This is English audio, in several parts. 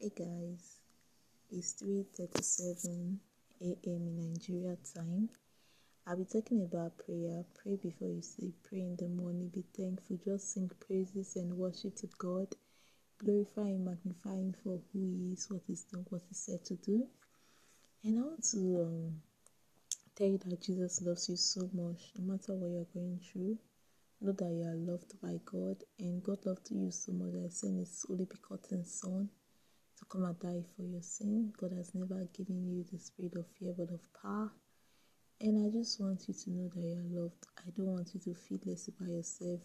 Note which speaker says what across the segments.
Speaker 1: Hey guys, it's 3:37 a.m. in Nigeria time. I'll be talking about prayer. Pray before you sleep, pray in the morning, be thankful, just sing praises and worship to God, glorify and magnify Him for who He is, what He's done, what He said to do. And I want to um, tell you that Jesus loves you so much, no matter what you're going through. Know that you are loved by God, and God loved you so much that He sent His only begotten Son to come and die for your sin. God has never given you the spirit of fear but of power. And I just want you to know that you are loved. I don't want you to feel less about yourself,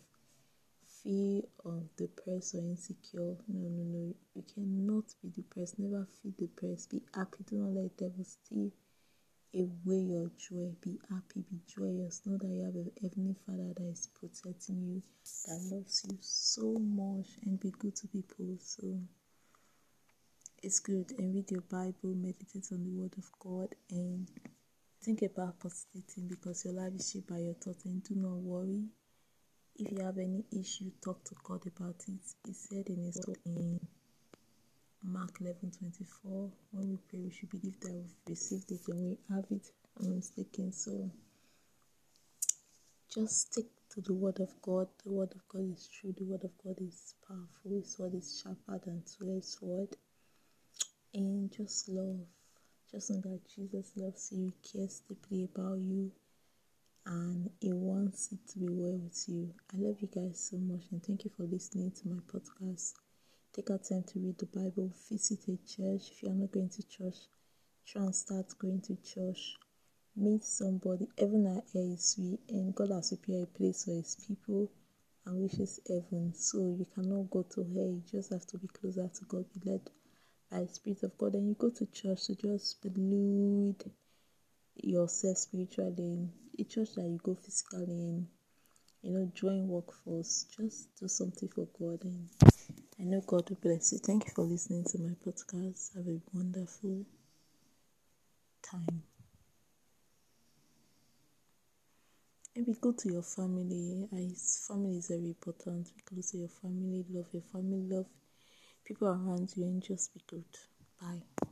Speaker 1: feel um, depressed or insecure. No, no, no. You cannot be depressed. Never feel depressed. Be happy. Do not let the devil steal away your joy. Be happy. Be joyous. Know that you have a heavenly Father that is protecting you, that loves you so much, and be good to people. So it's good and read your Bible, meditate on the Word of God, and think about positive because your life is shaped by your thoughts. And do not worry if you have any issue, talk to God about it. He said in His word in Mark 11 24, when we pray, we should believe that we've received it and we have it I'm unmistaken. So just stick to the Word of God. The Word of God is true, the Word of God is powerful, His Word is sharper than two-edged sword and just love. Just know that Jesus loves you, cares deeply about you, and he wants it to be well with you. I love you guys so much, and thank you for listening to my podcast. Take out time to read the Bible, visit a church. If you are not going to church, try and start going to church. Meet somebody. Heaven and earth is sweet, and God has prepared a place for His people and wishes heaven. So you cannot go to hell. You just have to be closer to God. Be led by Spirit of God, and you go to church to just build yourself spiritually in a church that you go physically in. You know, join workforce. Just do something for God, and I know God will bless you. Thank you for listening to my podcast. Have a wonderful time. Maybe go to your family. I, family is very important. Be close to your family. Love your family. Love people around you and just be good. Bye.